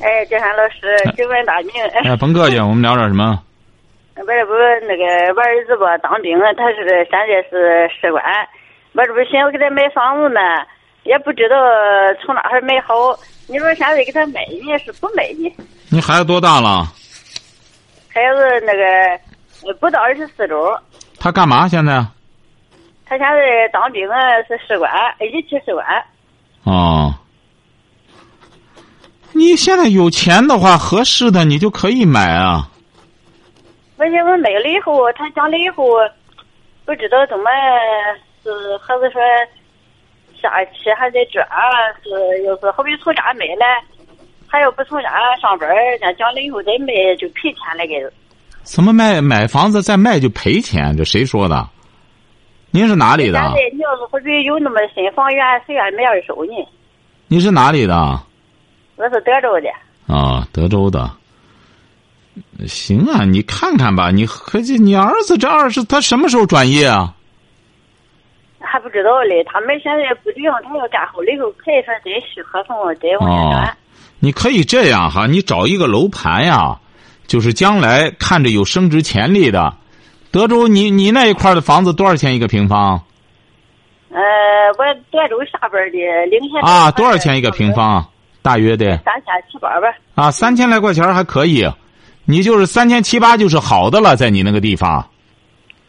哎，金山老师，久闻大名。哎，甭客气，我们聊点什么？我这不那个我儿子吧当兵，他是现在是士官。我这不寻思给他买房子呢，也不知道从哪儿买好。你说现在给他买呢，是不买呢？你孩子多大了？孩子那个不到二十四周。他干嘛现在？他现在当兵啊是士官，一级士官。哦。你现在有钱的话，合适的你就可以买啊。我寻思买了以后，他讲了以后，不知道怎么是还是说下期还在转，是要是好比从家买了，还要不从家上班，人家讲了以后再卖就赔钱了，该是。怎么卖买房子再卖就赔钱？这谁说的？您是哪里的？现在你要是好比有那么新房源，谁愿买二手呢？你是哪里的？我是德州的。啊，德州的。行啊，你看看吧，你合计你儿子这二十，他什么时候转业啊？还不知道嘞，他们现在不定，他要干好了以后，可以说再续合同，再往下转。你可以这样哈，你找一个楼盘呀，就是将来看着有升值潜力的。德州，你你那一块的房子多少钱一个平方？呃，我德州下边的零下。啊，多少钱一个平方？大约得三千七八吧。啊，三千来块钱还可以，你就是三千七八就是好的了，在你那个地方。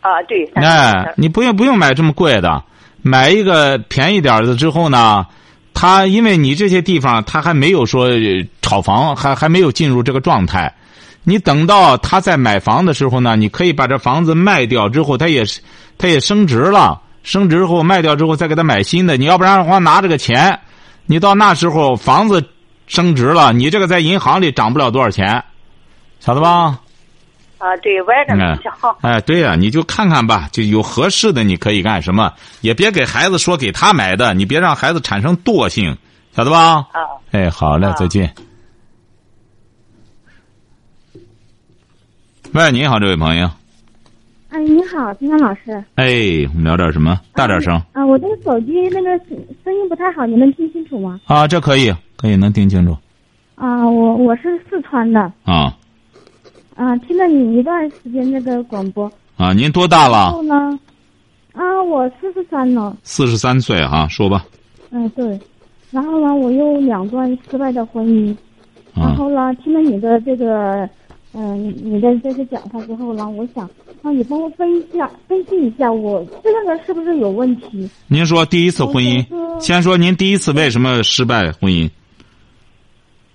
啊，对。哎，你不用不用买这么贵的，买一个便宜点的之后呢，他因为你这些地方他还没有说炒房，还还没有进入这个状态。你等到他在买房的时候呢，你可以把这房子卖掉之后，他也他也升值了，升值后卖掉之后再给他买新的。你要不然的话拿这个钱。你到那时候房子升值了，你这个在银行里涨不了多少钱，晓得吧？啊，对，我也这么想。哎，对呀，你就看看吧，就有合适的，你可以干什么，也别给孩子说给他买的，你别让孩子产生惰性，晓得吧？啊。哎，好嘞，再见。喂，你好，这位朋友。哎，你好，金山老师。哎，我们聊点什么？大点声。啊，我这个手机那个声音不太好，你能听清楚吗？啊，这可以，可以能听清楚。啊，我我是四川的。啊。啊，听了你一段时间那个广播。啊，您多大了？然后呢？啊，我四十三了。四十三岁哈，说吧。嗯，对。然后呢，我有两段失败的婚姻。然后呢，听了你的这个。嗯，你的这些讲话之后呢，我想让你帮我分析下，分析一下我这个是不是有问题？您说第一次婚姻，先说您第一次为什么失败婚姻？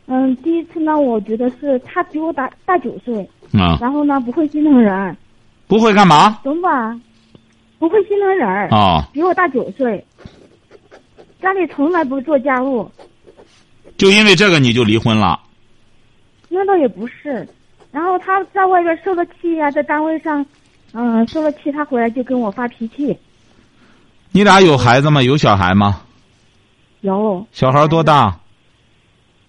嗯，第一次呢，我觉得是他比我大大九岁啊，然后呢不会心疼人，不会干嘛？懂吧？不会心疼人啊，比我大九岁，家里从来不做家务，就因为这个你就离婚了？那倒也不是。然后他在外边受了气呀，在单位上，嗯，受了气，他回来就跟我发脾气。你俩有孩子吗？有小孩吗？有。小孩多大？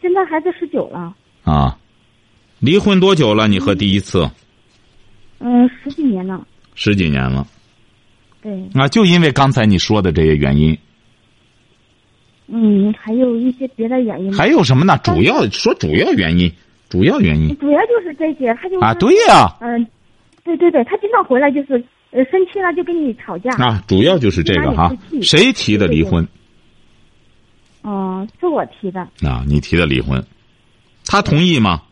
现在孩子十九了。啊，离婚多久了？你和第一次？嗯，十几年了。十几年了。对。啊，就因为刚才你说的这些原因。嗯，还有一些别的原因。还有什么呢？主要说主要原因。主要原因主要就是这些，他就啊，对呀，嗯，对对对，他经常回来就是呃生气了就跟你吵架啊，主要就是这个哈，谁提的离婚？哦，是我提的啊，你提的离婚，他同意吗？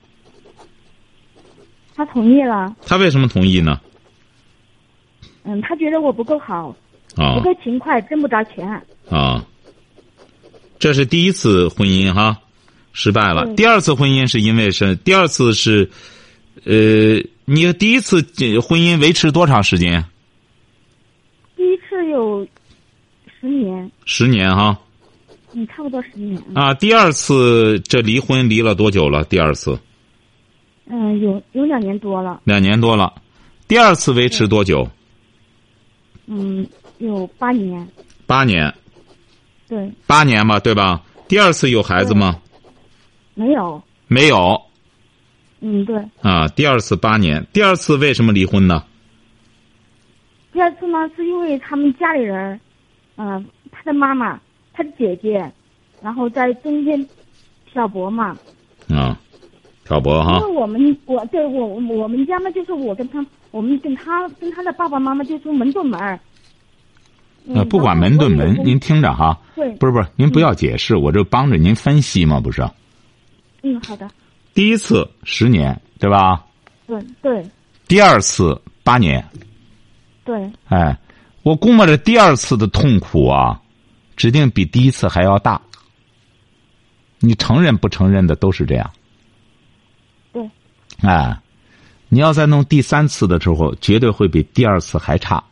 他同意了。他为什么同意呢？嗯，他觉得我不够好，啊，不够勤快，挣不着钱啊。这是第一次婚姻哈。失败了。第二次婚姻是因为是第二次是，呃，你第一次婚姻维持多长时间？第一次有十年。十年哈。嗯，差不多十年。啊，第二次这离婚离了多久了？第二次。嗯，有有两年多了，两年多了。第二次维持多久？嗯，有八年，八年，对，八年嘛，对吧？第二次有孩子吗？没有，没有嗯，对。啊。第二次八年，第二次为什么离婚呢？第二次呢，是因为他们家里人，嗯、他的妈妈，他的姐姐，然后在中间挑拨嘛。啊，挑拨哈因为。我们我对我我们家嘛，就是我跟他，我们跟他跟他的爸爸妈妈就是门对门儿。呃，嗯不管门对门，您听着哈。对，不是不是，您不要解释，我这帮着您分析嘛，不是？嗯，好的，第一次十年，对吧？对对第二次八年，对，哎，我估摸着第二次的痛苦啊，指定比第一次还要大。你承认不承认的都是这样。对。哎，你要再弄第三次的时候，绝对会比第二次还差。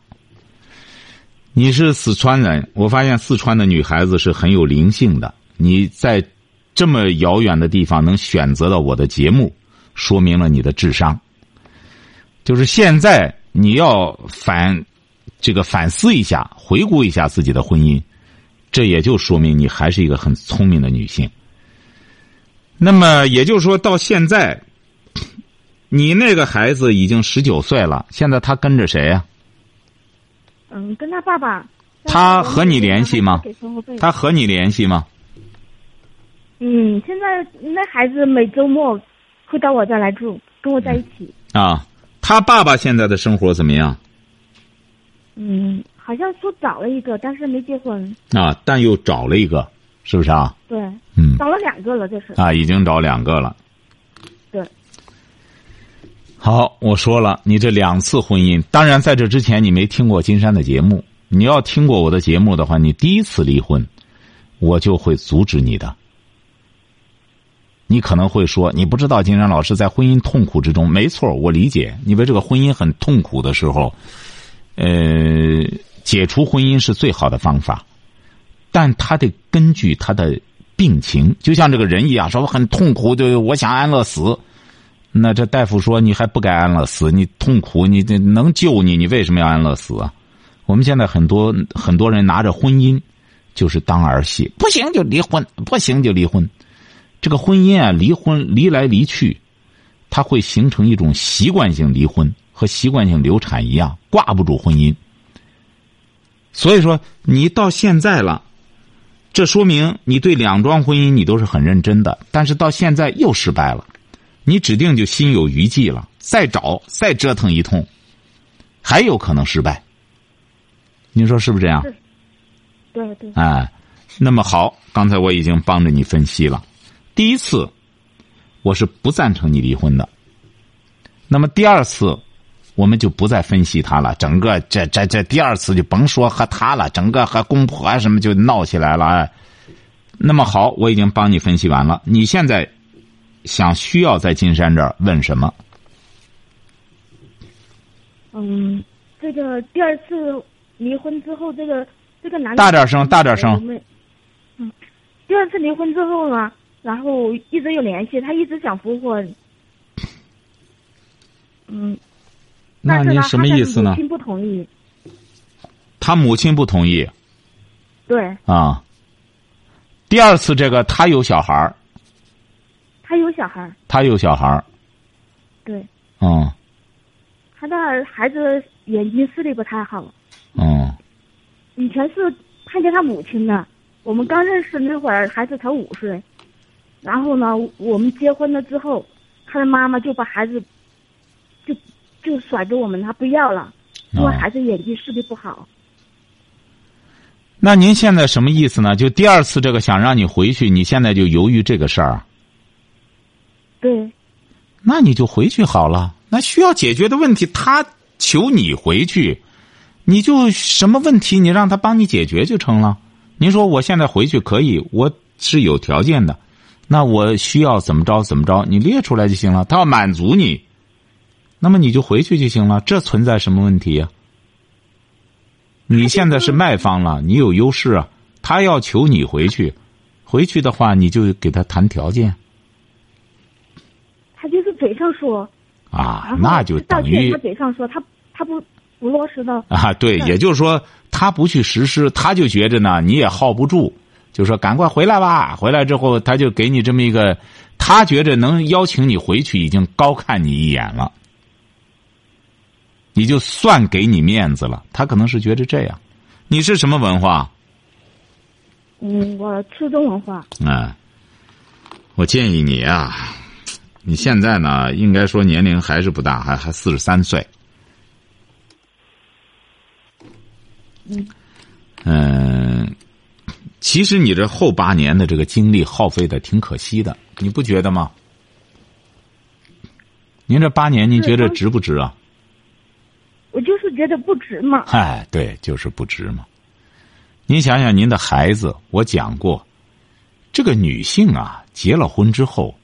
你是四川人，我发现四川的女孩子是很有灵性的。你在这么遥远的地方能选择到我的节目，说明了你的智商。就是现在你要反这个反思一下，回顾一下自己的婚姻，这也就说明你还是一个很聪明的女性。那么也就是说到现在，你那个孩子已经十九岁了，现在他跟着谁呀、嗯，跟他爸爸。他和你联系吗。他和你联系吗？嗯，现在那孩子每周末会到我这来住，跟我在一起。啊，他爸爸现在的生活怎么样？嗯，好像说找了一个，但是没结婚。啊，但又找了一个，是不是啊？对，嗯，找了两个了，这是。啊，已经找两个了。对。好，我说了，你这两次婚姻，当然在这之前你没听过金山的节目。你要听过我的节目的话，你第一次离婚，我就会阻止你的。你可能会说，你不知道金山老师在婚姻痛苦之中，没错，我理解。你为这个婚姻很痛苦的时候，呃，解除婚姻是最好的方法，但他得根据他的病情，就像这个人一样，说我很痛苦，就我想安乐死。那这大夫说你还不该安乐死，你痛苦，你这能救你，你为什么要安乐死啊？我们现在很多很多人拿着婚姻就是当儿戏，不行就离婚，不行就离婚。这个婚姻啊，离婚离来离去，它会形成一种习惯性离婚和习惯性流产一样，挂不住婚姻。所以说，你到现在了，这说明你对两桩婚姻你都是很认真的，但是到现在又失败了。你指定就心有余悸了，再找再折腾一通，还有可能失败。你说是不是这样？对对。哎，那么好，刚才我已经帮着你分析了。第一次，我是不赞成你离婚的。那么第二次，我们就不再分析他了。整个这这这第二次就甭说和他了，整个和公婆啊什么就闹起来了。哎，那么好，我已经帮你分析完了。你现在想需要在金山这儿问什么？嗯，这个第二次离婚之后，这个这个男的大点声大点声嗯，第二次离婚之后呢，然后一直有联系，他一直想复婚。嗯，那您什么意思呢他母？亲不同意。他母亲不同意对啊。第二次这个他有小孩儿他有小孩儿，他有小孩儿对嗯他的孩子眼睛视力不太好，嗯以前是看见他母亲的。我们刚认识那会儿，孩子才五岁，然后呢，我们结婚了之后，他的妈妈就把孩子就就甩给我们，他不要了，因为哦孩子眼睛视力不好。那您现在什么意思呢？就第二次这个想让你回去，你现在就犹豫这个事儿，对，那你就回去好了。那需要解决的问题，他求你回去，你就什么问题你让他帮你解决就成了。您说我现在回去可以，我是有条件的，那我需要怎么着怎么着，你列出来就行了。他要满足你，那么你就回去就行了，这存在什么问题呀、你现在是卖方了，你有优势啊。他要求你回去，回去的话你就给他谈条件。他就是嘴上说，啊那就等于他嘴上说，他他不不落实的，啊，对，也就是说，他不去实施，他就觉着呢，你也耗不住，就说赶快回来吧。回来之后，他就给你这么一个，他觉着能邀请你回去，已经高看你一眼了，你就算给你面子了。他可能是觉着这样。你是什么文化？嗯，我初中文化，嗯，我建议你啊，你现在呢，应该说年龄还是不大，还还四十三岁。嗯嗯，其实你这后八年的这个精力耗费的挺可惜的，你不觉得吗？您这八年，您觉得值不值啊？我就是觉得不值嘛。哎，对，就是不值嘛。您想想，您的孩子，我讲过，这个女性啊，结了婚之后，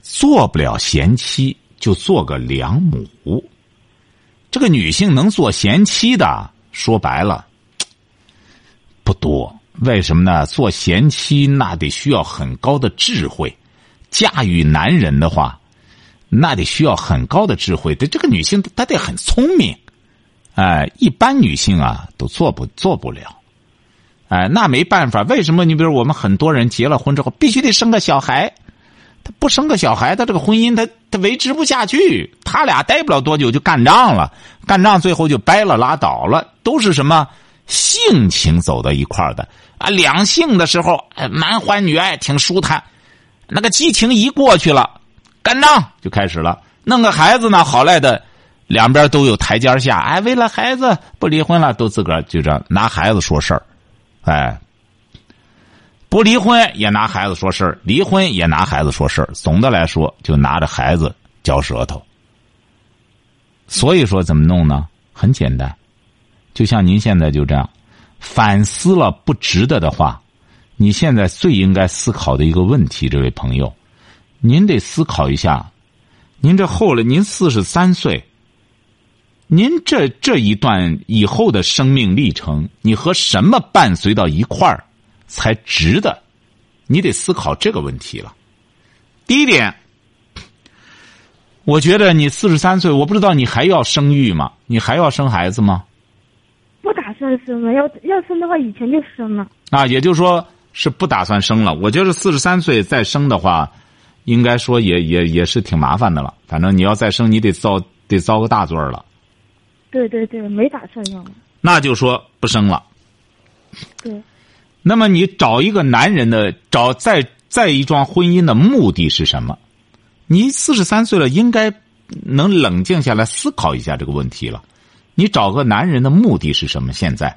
做不了贤妻，就做个良母。这个女性能做贤妻的，说白了不多。为什么呢？做贤妻那得需要很高的智慧，驾驭男人的话，那得需要很高的智慧。对这个女性，她得很聪明。哎，一般女性啊都做不做不了，哎，那没办法。为什么？你比如我们很多人结了婚之后，必须得生个小孩，他不生个小孩，他这个婚姻他他维持不下去，他俩待不了多久就干仗了，干仗最后就掰了拉倒了，都是什么性情走到一块儿的啊？两性的时候，男欢女爱挺舒坦，那个激情一过去了，干仗就开始了，弄个孩子呢，好赖的。两边都有台阶下，哎，为了孩子不离婚了，都自个儿就这样拿孩子说事儿，哎，不离婚也拿孩子说事儿，离婚也拿孩子说事儿。总的来说，就拿着孩子嚼舌头。所以说，怎么弄呢？很简单，就像您现在就这样，反思了不值得的话，你现在最应该思考的一个问题，这位朋友，您得思考一下，您这后来您四十三岁。您这这一段以后的生命历程，你和什么伴随到一块儿才值得？你得思考这个问题了。第一点，我觉得你四十三岁，我不知道你还要生育吗？你还要生孩子吗？不打算生了，要要生的话，以前就生了。啊，也就是说是不打算生了。我觉得四十三岁再生的话，应该说也也也是挺麻烦的了。反正你要再生，你得遭得遭个大罪了。对对对，没打算要。那就说不生了。对。那么你找一个男人的找再再一桩婚姻的目的是什么？你四十三岁了，应该能冷静下来思考一下这个问题了。你找个男人的目的是什么？现在，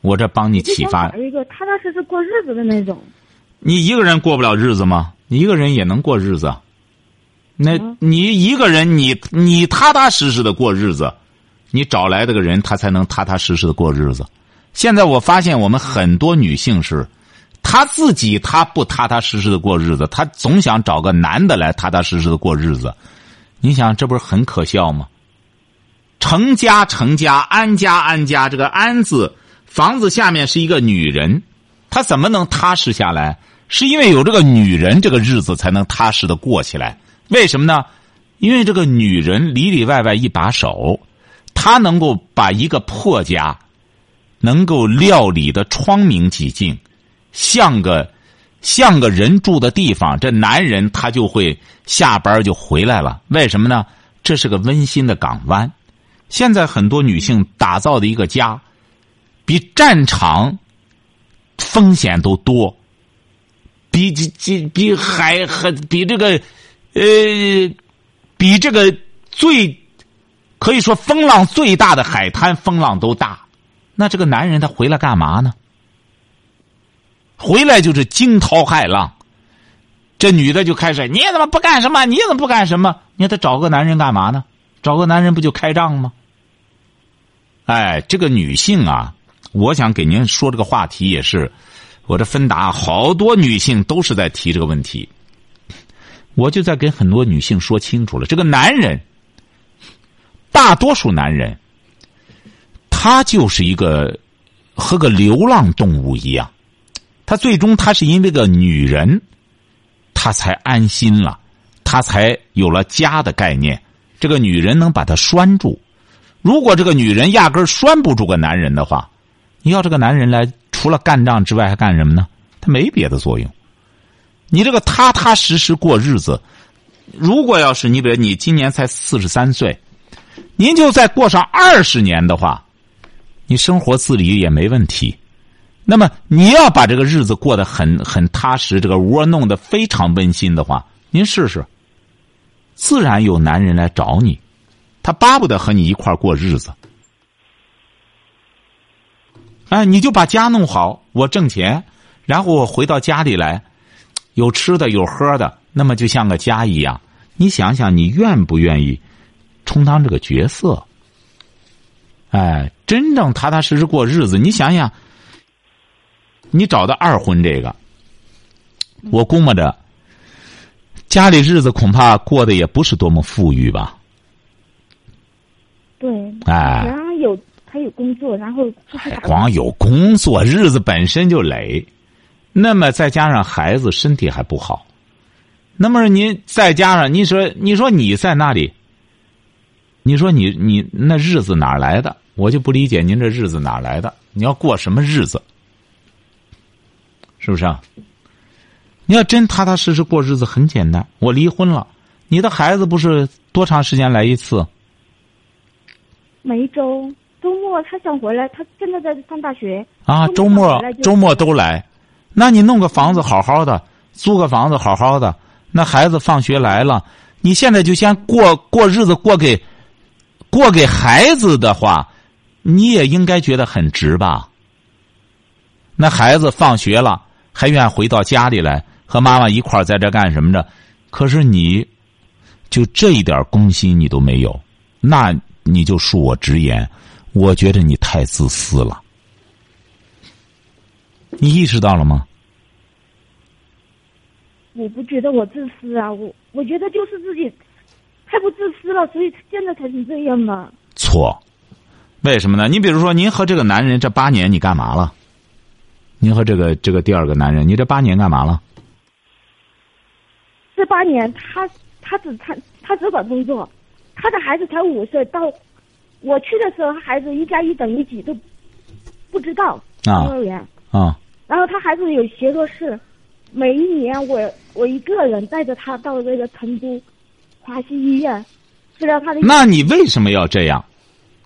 我这帮你启发。找一个踏踏实实过日子的那种。你一个人过不了日子吗？你一个人也能过日子。那你一个人，你你踏踏实实的过日子。你找来这个人，他才能踏踏实实的过日子。现在我发现，我们很多女性是，她自己她不踏踏实实的过日子，她总想找个男的来踏踏实实的过日子。你想，这不是很可笑吗？成家成家，安家安家，这个“安”字，房子下面是一个女人，她怎么能踏实下来？是因为有这个女人，这个日子才能踏实的过起来。为什么呢？因为这个女人里里外外一把手。她能够把一个破家，能够料理的窗明几净，像个像个人住的地方，这男人他就会下班就回来了。为什么呢？这是个温馨的港湾。现在很多女性打造的一个家，比战场风险都多，比比比海和比这个呃比这个最。可以说，风浪最大的海滩，风浪都大。那这个男人他回来干嘛呢？回来就是惊涛骇浪。这女的就开始：“你怎么不干什么？你怎么不干什么？你他找个男人干嘛呢？找个男人不就开仗吗？”哎，这个女性啊，我想给您说这个话题也是，我这芬达好多女性都是在提这个问题。我就在给很多女性说清楚了，这个男人。大多数男人，他就是一个和个流浪动物一样，他最终他是因为个女人，他才安心了，他。他才有了家的概念。这个女人能把他拴住。如果这个女人压根拴不住个男人的话，你要这个男人来，除了干仗之外还干什么呢？他没别的作用。你这个踏踏实实过日子，如果要是你比如你今年才四十三岁，您就再过上二十年的话，你生活自理也没问题。那么你要把这个日子过得很很踏实，这个窝弄得非常温馨的话，您试试，自然有男人来找你，他巴不得和你一块过日子。哎，你就把家弄好，我挣钱，然后我回到家里来，有吃的有喝的，那么就像个家一样。你想想，你愿不愿意充当这个角色？哎，真正踏踏实实过日子，你想想。你找的二婚这个，我估摸着家里日子恐怕过得也不是多么富裕吧。对，哎，然后有还有工作，然后光有工作，日子本身就累，那么再加上孩子身体还不好，那么您再加上你说你说你在那里，你说你你那日子哪来的？我就不理解您这日子哪来的？你要过什么日子？是不是啊？你要真踏踏实实过日子，很简单。我离婚了，你的孩子不是多长时间来一次？每周周末他想回来，他现在在上大学。啊，周末周末都来，那你弄个房子好好的，租个房子好好的，那孩子放学来了，你现在就先过过日子，过给过给孩子的话，你也应该觉得很值吧？那孩子放学了。还愿回到家里来和妈妈一块儿在这干什么着？可是你，就这一点公心你都没有，那你就恕我直言，我觉得你太自私了。你意识到了吗？我不觉得我自私啊，我我觉得就是自己太不自私了，所以现在才成这样嘛。错，为什么呢？你比如说，您和这个男人这八年，你干嘛了？您和这个这个第二个男人，你这八年干嘛了？这八年，他他只他他只管工作，他的孩子才五岁，到我去的时候，孩子一加一等于几都不知道，幼儿园啊。然后他孩子有协作室，每一年我我一个人带着他到这个成都华西医院治疗他的。那你为什么要这样？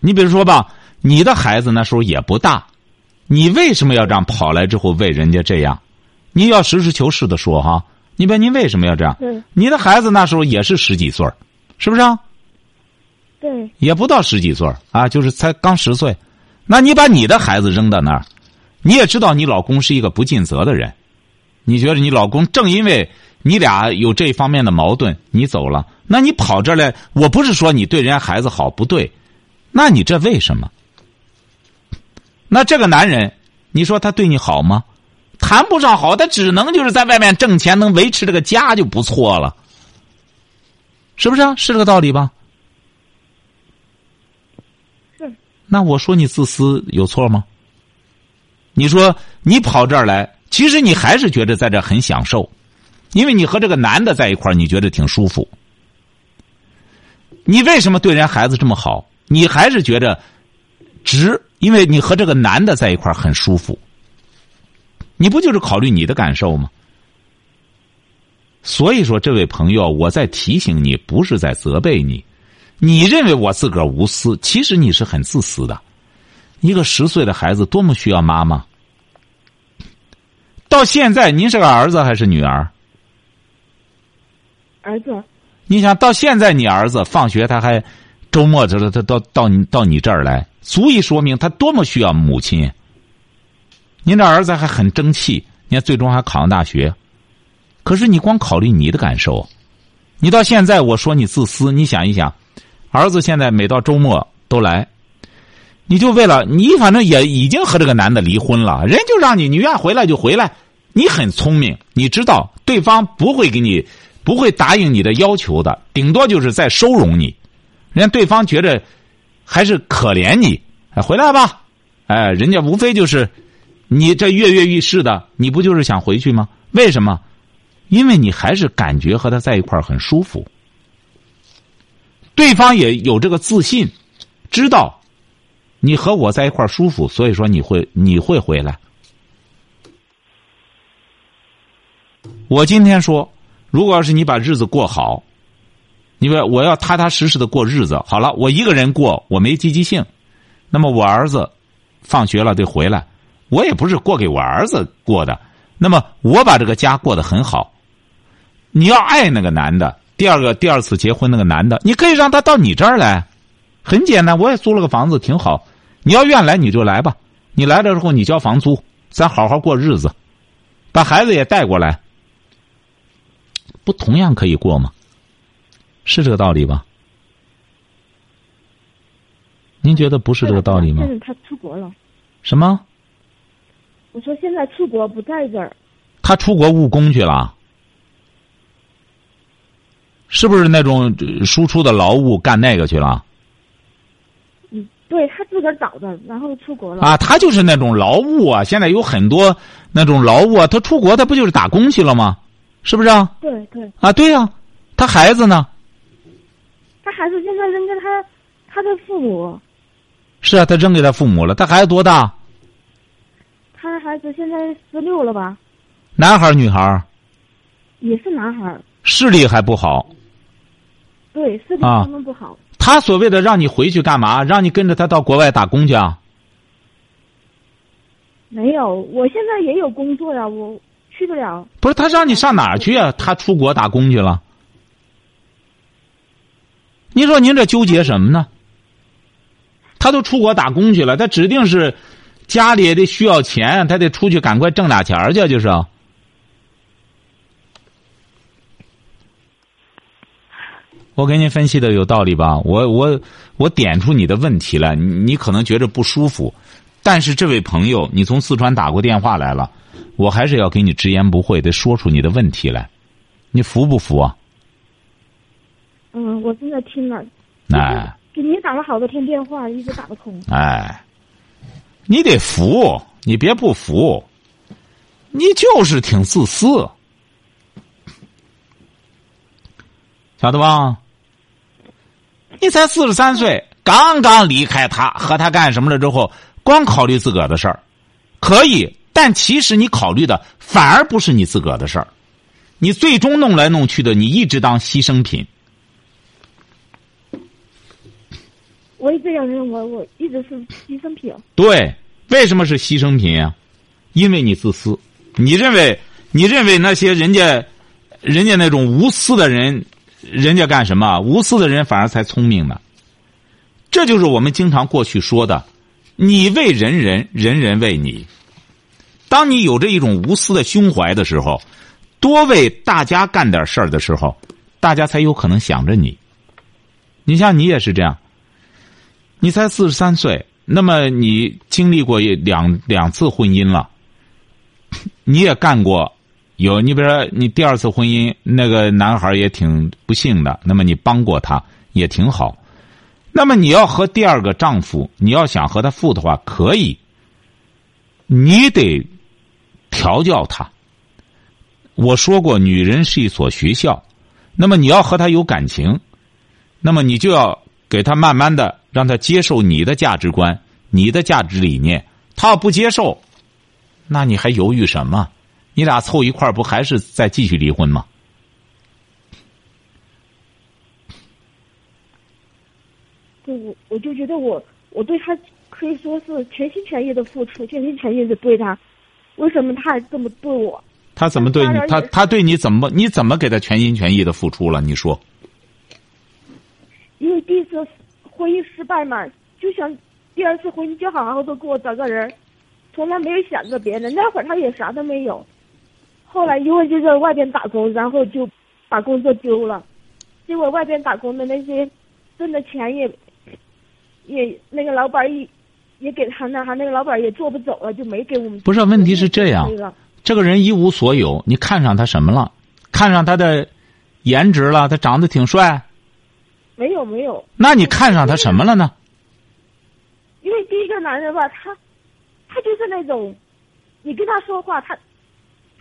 你比如说吧，你的孩子那时候也不大。你为什么要这样跑来之后为人家这样？你要实事求是的说哈，你别您为什么要这样？你的孩子那时候也是十几岁是不是？啊？对。也不到十几岁啊，就是才刚十岁。那你把你的孩子扔到那儿，你也知道你老公是一个不尽责的人。你觉得你老公正因为你俩有这方面的矛盾，你走了，那你跑这来，我不是说你对人家孩子好不对，那你这为什么？那这个男人，你说他对你好吗？谈不上好，他只能就是在外面挣钱，能维持这个家就不错了，是不是啊？是这个道理吧？是。那我说你自私有错吗？你说你跑这儿来，其实你还是觉得在这很享受，因为你和这个男的在一块儿，你觉得挺舒服。你为什么对人孩子这么好？你还是觉得值。因为你和这个男的在一块很舒服，你不就是考虑你的感受吗？所以说，这位朋友，我在提醒你，不是在责备你。你认为我自个儿无私，其实你是很自私的。一个十岁的孩子多么需要妈妈。到现在，您是个儿子还是女儿？儿子。你想到现在，你儿子放学他还周末这他到到你到你这儿来。足以说明他多么需要母亲。您这儿子还很争气，你看最终还考上大学。可是你光考虑你的感受，你到现在我说你自私，你想一想，儿子现在每到周末都来，你就为了你，反正也已经和这个男的离婚了，人就让你你愿回来就回来。你很聪明，你知道对方不会给你不会答应你的要求的，顶多就是在收容你。人家对方觉得。还是可怜你，哎，回来吧，哎，人家无非就是，你这跃跃欲试的，你不就是想回去吗？为什么？因为你还是感觉和他在一块儿很舒服，对方也有这个自信，知道你和我在一块儿舒服，所以说你会你会回来。我今天说，如果要是你把日子过好，你说我要踏踏实实的过日子，好了，我一个人过，我没积极性，那么我儿子放学了得回来，我也不是过给我儿子过的，那么我把这个家过得很好。你要爱那个男的，第二个第二次结婚那个男的，你可以让他到你这儿来，很简单，我也租了个房子，挺好。你要愿来你就来吧，你来了之后你交房租，咱好好过日子，把孩子也带过来。不同样可以过吗？是这个道理吧？您觉得不是这个道理吗？他出国了。什么？我说现在出国不在这儿。他出国务工去了，是不是那种输出的劳务干那个去了？嗯，对他自个儿找的，然后出国了。啊，他就是那种劳务啊！现在有很多那种劳务啊，他出国他不就是打工去了吗？是不是啊？对对。啊，对呀，他孩子呢？他孩子现在扔给他他的父母。是啊，他扔给他父母了。他孩子多大？他孩子现在十六了吧？男孩女孩也是男孩视力还不好。对，视力相当不好。他所谓的让你回去干嘛？让你跟着他到国外打工去啊？没有，我现在也有工作呀，我。去不了。不是他让你上哪儿去啊？他出国打工去了。您说您这纠结什么呢？他都出国打工去了，他指定是家里也得需要钱，他得出去赶快挣俩钱去，就是。我给您分析的有道理吧？我我我点出你的问题来，你可能觉着不舒服，但是这位朋友，你从四川打过电话来了。我还是要给你直言不讳，的说出你的问题来，你服不服啊？嗯，我正在听呢。哎，给你打了好多天电话，一直打不通。哎，你得服，你别不服。你就是挺自私，晓得吧？你才四十三岁，刚刚离开他，和他干什么了之后，光考虑自个儿的事儿，可以。但其实你考虑的反而不是你自个儿的事儿，你最终弄来弄去的，你一直当牺牲品。我也这样认为，我一直是牺牲品。对，为什么是牺牲品啊？因为你自私，你认为你认为那些人家，人家那种无私的人，人家干什么？无私的人反而才聪明呢。这就是我们经常过去说的：你为人人，人人为你。当你有着一种无私的胸怀的时候，多为大家干点事儿的时候，大家才有可能想着你。你像你也是这样，你才四十三岁，那么你经历过两两次婚姻了，你也干过，有你比如说你第二次婚姻那个男孩也挺不幸的，那么你帮过他也挺好。那么你要和第二个丈夫，你要想和他复的话，可以，你得。调教他。我说过，女人是一所学校，那么你要和她有感情，那么你就要给她慢慢的让她接受你的价值观、你的价值理念。她要不接受，那你还犹豫什么？你俩凑一块儿不还是再继续离婚吗？对，我我就觉得我我对他可以说是全心全意的付出，全心全意的对他。为什么他还这么对我？他怎么对你？他他对你怎么？你怎么给他全心全意的付出了？你说？因为第一次婚姻失败嘛，就想第二次婚姻就好好的给我找个人，从来没有想着别人。那会儿他也啥都没有，后来因为就在外边打工，然后就把工作丢了。结果外边打工的那些挣的钱也也那个老板也。也给他那哈，那个老板也做不走了，就没给我们。不是，问题是这样，这个人一无所有，你看上他什么了？看上他的颜值了？他长得挺帅。没有没有。那你看上他什么了呢？因为第一个男人吧，他他就是那种，你跟他说话，他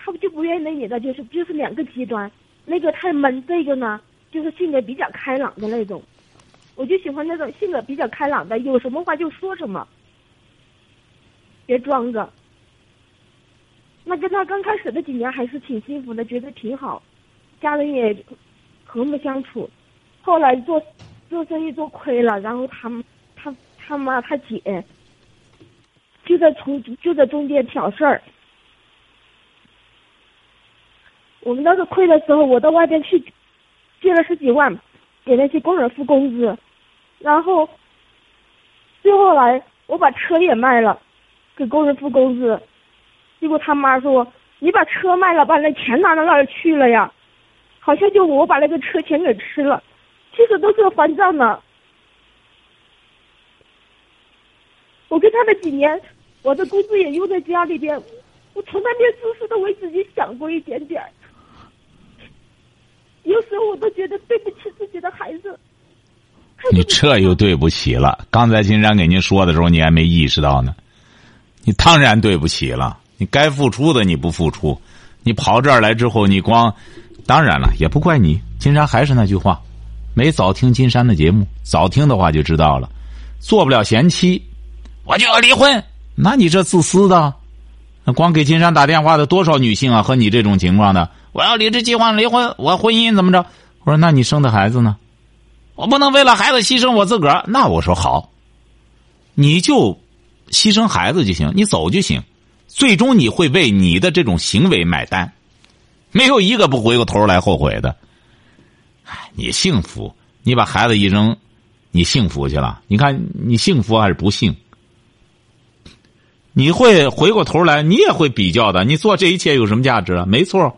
他他就不愿意那女的，就是就是两个极端，那个太闷，这个呢就是性格比较开朗的那种。我就喜欢那种性格比较开朗的，有什么话就说什么，别装着。那跟他刚开始的几年还是挺幸福的，觉得挺好，家人也和睦相处。后来做做生意做亏了，然后他他他妈他姐就在从就在中间挑事儿。我们当时亏的时候，我到外边去借了十几万，给那些工人付工资，然后最后来我把车也卖了，给工人付工资。结果他妈说：“你把车卖了，把那钱拿到哪儿去了呀？好像就我把那个车钱给吃了，其实都是要还账的。我跟他的几年，我的工资也用在家里边，我从来没有自私的为自己想过一点点儿。有时候我都觉得对不起自己的孩子。你这又对不起了。刚才金山给您说的时候，你还没意识到呢。你当然对不起了。”你该付出的你不付出，你跑这儿来之后，你光，当然了，也不怪你。金山还是那句话，没早听金山的节目，早听的话就知道了。做不了贤妻，我就要离婚。那你这自私的，那光给金山打电话的多少女性啊？和你这种情况的，我要理直气壮离婚，我婚姻怎么着？我说那你生的孩子呢？我不能为了孩子牺牲我自个儿。那我说好，你就牺牲孩子就行，你走就行。最终你会为你的这种行为买单，没有一个不回过头来后悔的。哎，你幸福，你把孩子一扔，你幸福去了。你看你幸福还是不幸？你会回过头来，你也会比较的。你做这一切有什么价值？没错，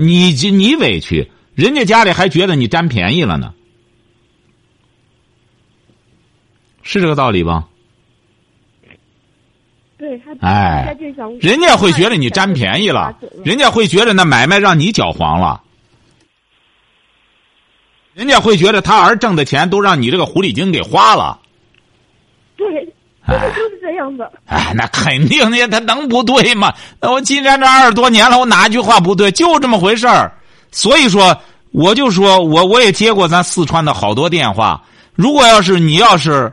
你你委屈，人家家里还觉得你占便宜了呢，是这个道理吧？对，他哎，人家会觉得你占便宜了，人家会觉得那买卖让你搅黄了，人家会觉得他儿挣的钱都让你这个狐狸精给花了。对，就是这样的。哎，那肯定的，他能不对吗？那我进山这二十多年了，我哪句话不对？就这么回事儿。所以说，我就说我我也接过咱四川的好多电话。如果要是你要是。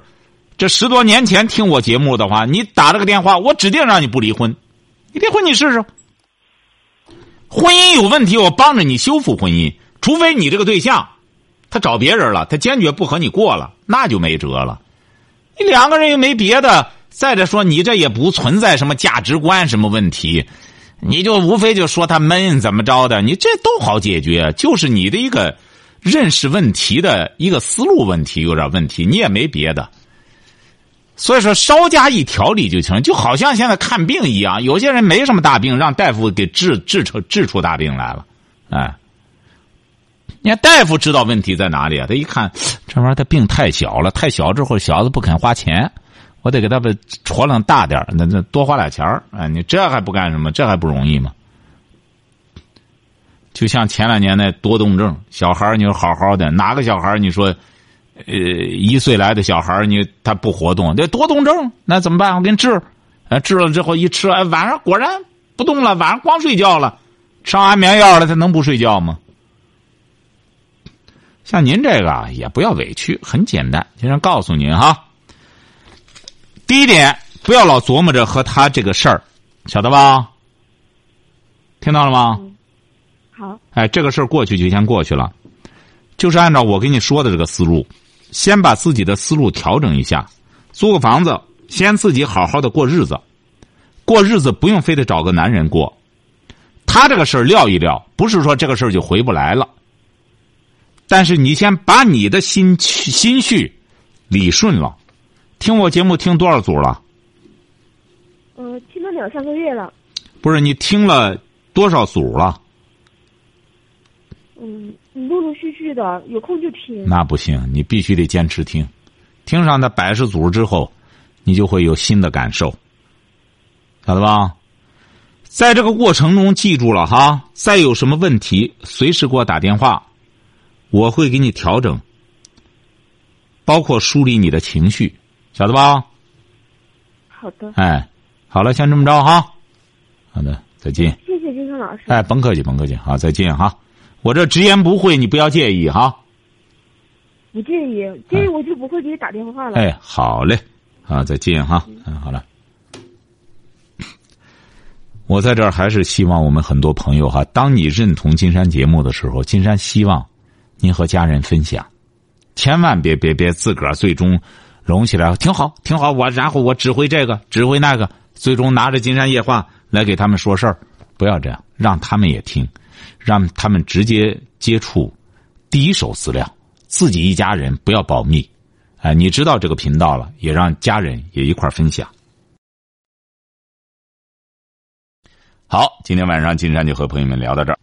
这十多年前听我节目的话，你打这个电话，我指定让你不离婚。你离婚，你试试。婚姻有问题，我帮着你修复婚姻。除非你这个对象，他找别人了，他坚决不和你过了，那就没辙了。你两个人又没别的，再者说，你这也不存在什么价值观什么问题，你就无非就说他闷怎么着的，你这都好解决，就是你的一个认识问题的一个思路问题有点问题，你也没别的。所以说，稍加一调理就行，就好像现在看病一样，有些人没什么大病，让大夫给治治出治出大病来了，哎，你看大夫知道问题在哪里啊？他一看这玩意儿，他病太小了，太小之后小子不肯花钱，我得给他把戳楞大点那那多花俩钱儿，哎，你这还不干什么？这还不容易吗？就像前两年那多动症小孩你说好好的，哪个小孩你说？呃，一岁来的小孩你他不活动，这多动症，那怎么办？我给你治，啊，治了之后一吃，哎，晚上果然不动了，晚上光睡觉了，吃安眠药了，他能不睡觉吗？像您这个也不要委屈，很简单，先生告诉您哈。第一点，不要老琢磨着和他这个事儿，晓得吧？听到了吗？好。哎，这个事儿过去就先过去了，就是按照我跟你说的这个思路。先把自己的思路调整一下，租个房子，先自己好好的过日子。过日子不用非得找个男人过，他这个事儿撂一撂，不是说这个事儿就回不来了。但是你先把你的心心绪理顺了。听我节目听多少组了？呃，听了两三个月了。不是你听了多少组了？嗯。陆陆续续的，有空就听。那不行，你必须得坚持听，听上那百十组之后，你就会有新的感受，晓得吧？在这个过程中，记住了哈，再有什么问题，随时给我打电话，我会给你调整，包括梳理你的情绪，晓得吧？好的。哎，好了，先这么着哈。好的。再见。谢谢金山老师。哎，甭客气，甭客气，好，再见哈。我这直言不讳，你不要介意哈。不介意，介意我就不会给你打电话了。哎，好嘞，啊，再见哈。嗯，好了。我在这儿还是希望我们很多朋友哈，当你认同金山节目的时候，金山希望您和家人分享，千万别别别自个儿最终拢起来挺好挺好，我然后我指挥这个指挥那个，最终拿着金山夜话来给他们说事儿，不要这样，让他们也听，让他们直接接触第一手资料，自己一家人不要保密，哎，你知道这个频道了，也让家人也一块分享。好，今天晚上金山就和朋友们聊到这儿。